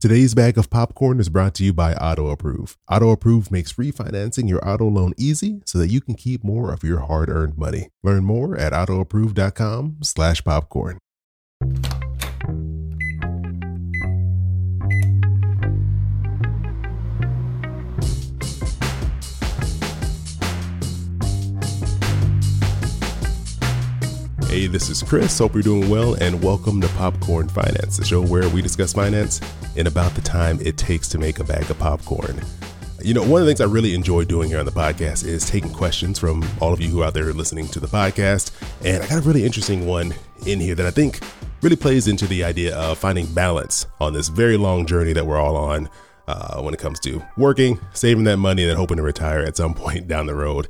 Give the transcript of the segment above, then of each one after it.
Today's bag of popcorn is brought to you by Auto Approve. Auto Approve makes refinancing your auto loan easy so that you can keep more of your hard-earned money. Learn more at autoapprove.com/popcorn. Hey, this is Chris. Hope you're doing well, and welcome to Popcorn Finance, the show where we discuss finance in about the time it takes to make a bag of popcorn. You know, one of the things I really enjoy doing here on the podcast is taking questions from all of you who are out there listening to the podcast. And I got a really interesting one in here that I think really plays into the idea of finding balance on this very long journey that we're all on uh, when it comes to working, saving that money, and then hoping to retire at some point down the road.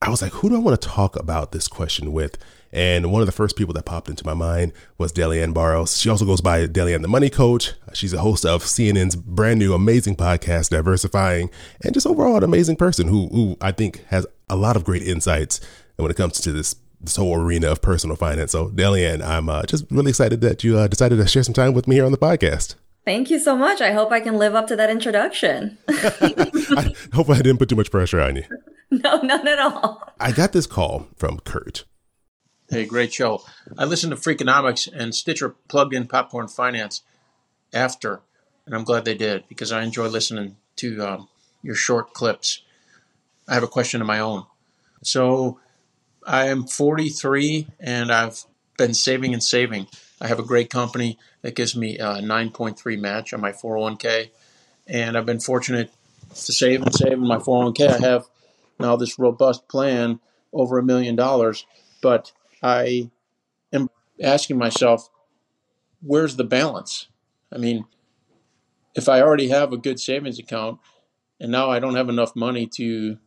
I was like, who do I want to talk about this question with? And one of the first people that popped into my mind was Delyanne Barros. She also goes by Delyanne the Money Coach. She's a host of CNN's brand new amazing podcast, Diversifying, and just overall an amazing person who, who I think has a lot of great insights when it comes to this this whole arena of personal finance. So, Delyanne, I'm uh, just really excited that you uh, decided to share some time with me here on the podcast. Thank you so much. I hope I can live up to that introduction. I hope I didn't put too much pressure on you. No, none at all. I got this call from Kurt. Hey, great show. I listened to Freakonomics and Stitcher plugged in Popcorn Finance after, and I'm glad they did because I enjoy listening to um, your short clips. I have a question of my own. So, I am 43 and I've been saving and saving. I have a great company that gives me a 9.3 match on my 401k, and I've been fortunate to save and save in my 401k. I have now this robust plan over a million dollars, but I am asking myself, where's the balance? I mean, if I already have a good savings account and now I don't have enough money to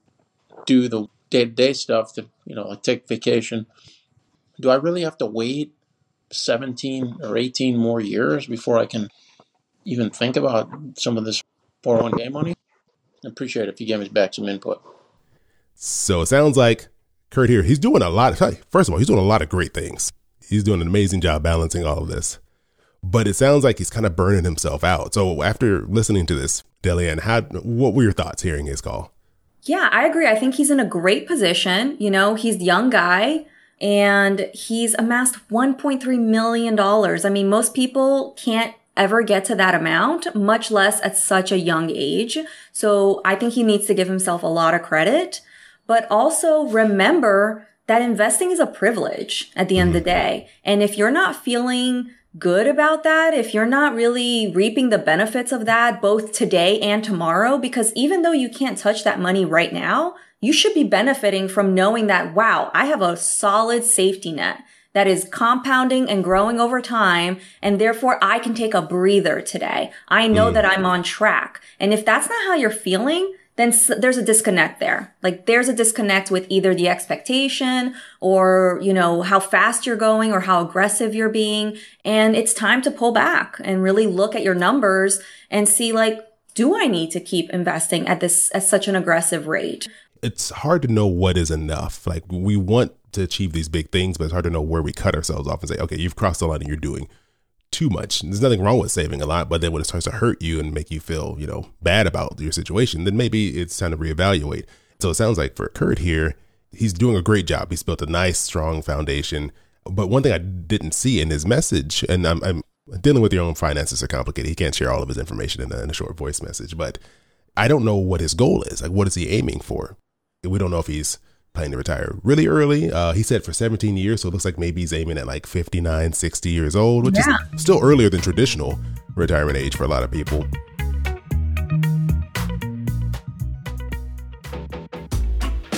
do the day to day stuff to, you know, like take vacation, do I really have to wait 17 or 18 more years before I can even think about some of this 401k money? I appreciate it if you give me back some input. So it sounds like Kurt here, he's doing a lot. Of, first of all, he's doing a lot of great things. He's doing an amazing job balancing all of this. But it sounds like he's kind of burning himself out. So after listening to this, Delyanne, how what were your thoughts hearing his call? Yeah, I agree. I think he's in a great position. You know, he's young guy and he's amassed $1.3 million. I mean, most people can't ever get to that amount, much less at such a young age. So I think he needs to give himself a lot of credit but also remember that investing is a privilege at the end of the day. And if you're not feeling good about that, if you're not really reaping the benefits of that both today and tomorrow, because even though you can't touch that money right now, you should be benefiting from knowing that, wow, I have a solid safety net that is compounding and growing over time. And therefore I can take a breather today. I know mm. that I'm on track. And if that's not how you're feeling, then there's a disconnect there. Like there's a disconnect with either the expectation or, you know, how fast you're going or how aggressive you're being. And it's time to pull back and really look at your numbers and see like, do I need to keep investing at this, at such an aggressive rate? It's hard to know what is enough. Like we want to achieve these big things, but it's hard to know where we cut ourselves off and say, okay, you've crossed the line and you're doing too much. There's nothing wrong with saving a lot, but then when it starts to hurt you and make you feel, you know, bad about your situation, then maybe it's time to reevaluate. So it sounds like for Kurt here, he's doing a great job. He's built a nice, strong foundation. But one thing I didn't see in his message, and I'm, I'm dealing with your own finances are complicated. He can't share all of his information in a, in a short voice message, but I don't know what his goal is. Like, what is he aiming for? We don't know if he's planning to retire really early. Uh, he said for 17 years, so it looks like maybe he's aiming at like 59, 60 years old, which yeah. is still earlier than traditional retirement age for a lot of people.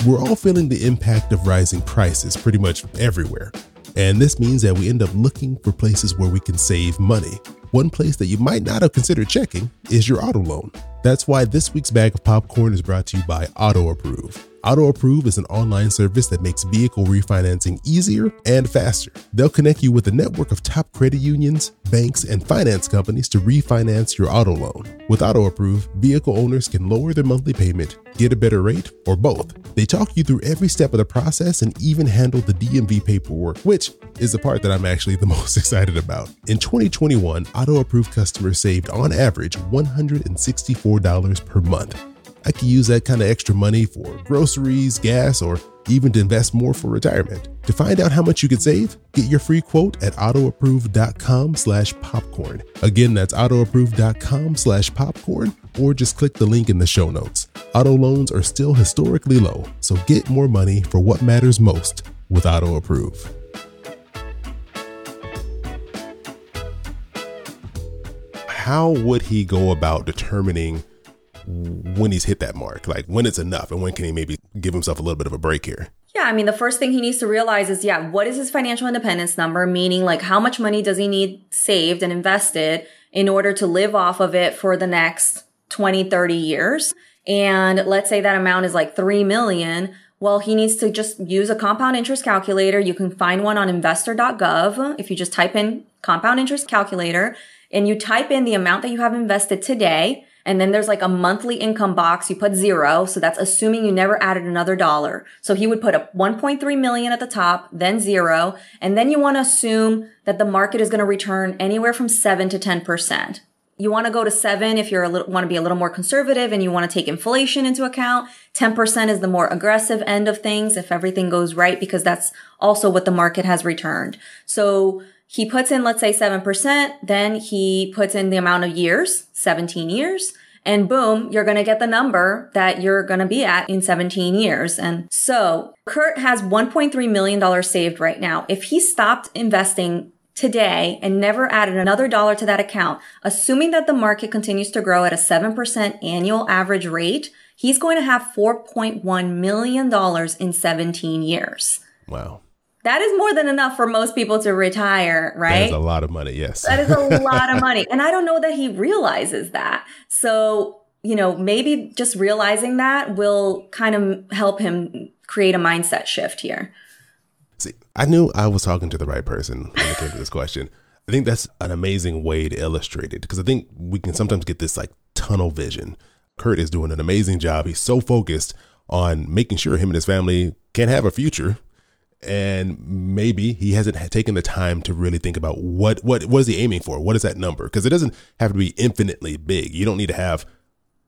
We're all feeling the impact of rising prices pretty much everywhere. And this means that we end up looking for places where we can save money. One place that you might not have considered checking is your auto loan. That's why this week's bag of popcorn is brought to you by Auto Approve. Auto Approve is an online service that makes vehicle refinancing easier and faster. They'll connect you with a network of top credit unions, banks, and finance companies to refinance your auto loan. With Auto Approve, vehicle owners can lower their monthly payment, get a better rate, or both. They talk you through every step of the process and even handle the DMV paperwork, which is the part that I'm actually the most excited about. In 2021, Auto Approve customers saved on average $164 per month. I could use that kind of extra money for groceries, gas, or even to invest more for retirement. To find out how much you could save, get your free quote at autoapprove.com slash popcorn. Again, that's autoapprove.com slash popcorn, or just click the link in the show notes. Auto loans are still historically low, so get more money for what matters most with Auto Approve. How would he go about determining when he's hit that mark? Like when it's enough and when can he maybe give himself a little bit of a break here? Yeah, I mean, the first thing he needs to realize is, yeah, what is his financial independence number? Meaning, like, how much money does he need saved and invested in order to live off of it for the next 20, 30 years? And let's say that amount is like 3 million. Well, he needs to just use a compound interest calculator. You can find one on investor.gov. If you just type in compound interest calculator and you type in the amount that you have invested today, and then there's like a monthly income box. You put zero. So that's assuming you never added another dollar. So he would put a 1.3 million at the top, then zero. And then you want to assume that the market is going to return anywhere from seven to 10%. You want to go to seven if you want to be a little more conservative and you want to take inflation into account. 10% is the more aggressive end of things if everything goes right, because that's also what the market has returned. So he puts in, let's say 7%, then he puts in the amount of years, 17 years, and boom, you're going to get the number that you're going to be at in 17 years. And so Kurt has $1.3 million saved right now. If he stopped investing today and never added another dollar to that account, assuming that the market continues to grow at a 7% annual average rate, he's going to have $4.1 million in 17 years. Wow. That is more than enough for most people to retire, right? That is a lot of money, yes. That is a lot of money. And I don't know that he realizes that. So, you know, maybe just realizing that will kind of help him create a mindset shift here. See, I knew I was talking to the right person when it came to this question. I think that's an amazing way to illustrate it because I think we can sometimes get this like tunnel vision. Kurt is doing an amazing job. He's so focused on making sure him and his family can have a future and maybe he hasn't taken the time to really think about what what what is he aiming for? What is that number? Because it doesn't have to be infinitely big. You don't need to have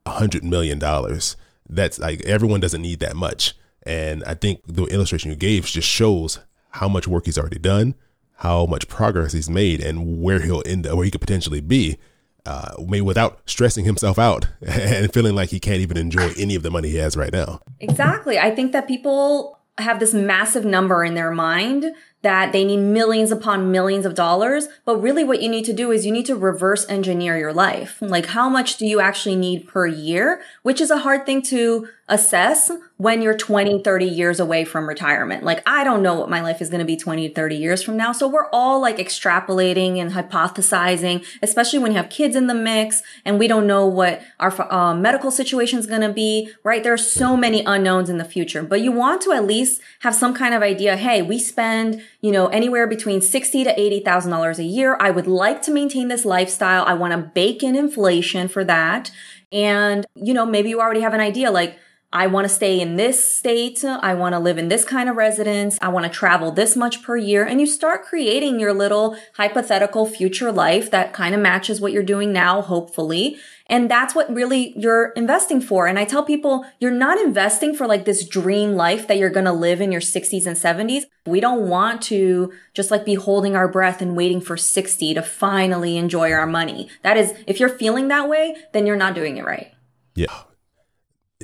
a hundred million dollars. That's like everyone doesn't need that much. And i think the illustration you gave just shows how much work he's already done how much progress he's made and where he'll end up where he could potentially be uh, maybe without stressing himself out and feeling like he can't even enjoy any of the money he has right now. Exactly. I think that people have this massive number in their mind that they need millions upon millions of dollars. But really what you need to do is you need to reverse engineer your life. Like how much do you actually need per year, which is a hard thing to assess when you're 20, 30 years away from retirement. Like, I don't know what my life is going to be 20, 30 years from now. So we're all like extrapolating and hypothesizing, especially when you have kids in the mix and we don't know what our uh, medical situation is going to be, right? There are so many unknowns in the future, but you want to at least have some kind of idea. Hey, we spend, you know, anywhere between 60 to $80,000 a year. I would like to maintain this lifestyle. I want to bake in inflation for that. And, you know, maybe you already have an idea like, I want to stay in this state. I want to live in this kind of residence. I want to travel this much per year. And you start creating your little hypothetical future life that kind of matches what you're doing now, hopefully. And that's what really you're investing for. And I tell people, you're not investing for like this dream life that you're going to live in your 60s and 70s. We don't want to just like be holding our breath and waiting for 60 to finally enjoy our money. That is, if you're feeling that way, then you're not doing it right. Yeah.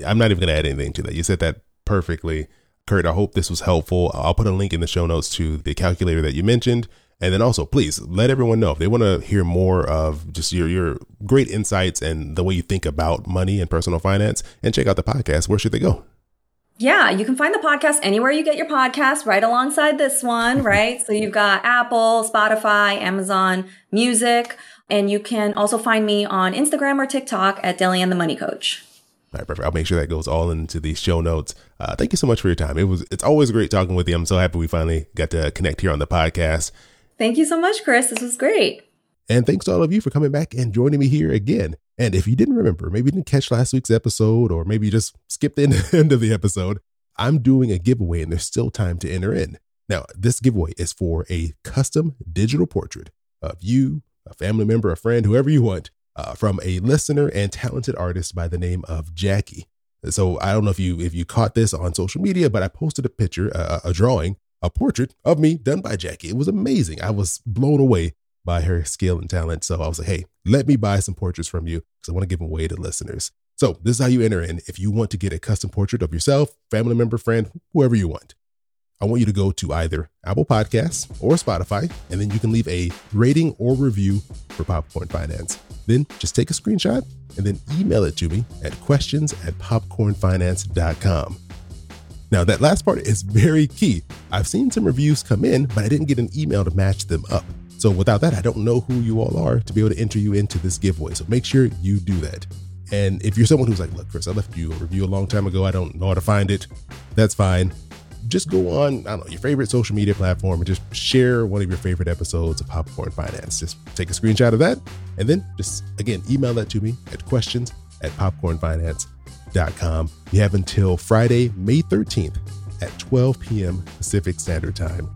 I'm not even going to add anything to that. You said that perfectly. Kurt, I hope this was helpful. I'll put a link in the show notes to the calculator that you mentioned. And then also, please let everyone know if they want to hear more of just your, your great insights and the way you think about money and personal finance and check out the podcast. Where should they go? Yeah, you can find the podcast anywhere you get your podcast, right alongside this one, right? so you've got Apple, Spotify, Amazon Music, and you can also find me on Instagram or TikTok at Delyanne the Money Coach. All right, perfect. I'll make sure that goes all into the show notes. Uh, thank you so much for your time. It was it's always great talking with you. I'm so happy we finally got to connect here on the podcast. Thank you so much, Chris. This was great. And thanks to all of you for coming back and joining me here again. And if you didn't remember, maybe you didn't catch last week's episode, or maybe you just skipped the end of the episode, I'm doing a giveaway and there's still time to enter in. Now, this giveaway is for a custom digital portrait of you, a family member, a friend, whoever you want, uh, from a listener and talented artist by the name of Jackie. So I don't know if you if you caught this on social media, but I posted a picture, uh, a drawing, a portrait of me done by Jackie. It was amazing. I was blown away by her skill and talent. So I was like, hey, let me buy some portraits from you because I want to give them away to listeners. So this is how you enter in if you want to get a custom portrait of yourself, family member, friend, whoever you want. I want you to go to either Apple Podcasts or Spotify, and then you can leave a rating or review for Popcorn Finance. Then just take a screenshot and then email it to me at questions at popcornfinance.com. Now, that last part is very key. I've seen some reviews come in, but I didn't get an email to match them up. So without that, I don't know who you all are to be able to enter you into this giveaway. So make sure you do that. And if you're someone who's like, look, Chris, I left you a review a long time ago, I don't know how to find it, that's fine. Just go on, I don't know, your favorite social media platform and just share one of your favorite episodes of Popcorn Finance. Just take a screenshot of that and then just, again, email that to me at questions at popcornfinance.com. You have until Friday, May 13th at 12 p.m. Pacific Standard Time.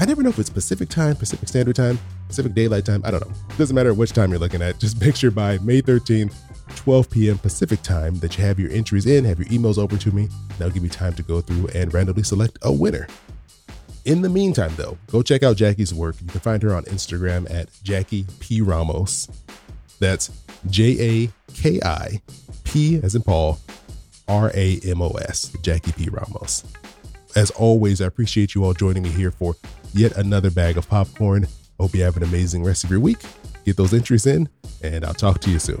I never know if it's Pacific Time, Pacific Standard Time, Pacific Daylight Time. I don't know. It doesn't matter which time you're looking at. Just make sure by May 13th, 12 p.m. Pacific time that you have your entries in, have your emails over to me. That'll give me time to go through and randomly select a winner. In the meantime, though, go check out Jackie's work. You can find her on Instagram at Jackie P. Ramos. That's J A K I P as in Paul, R A M O S, Jackie P. Ramos. As always, I appreciate you all joining me here for yet another bag of popcorn. Hope you have an amazing rest of your week. Get those entries in, and I'll talk to you soon.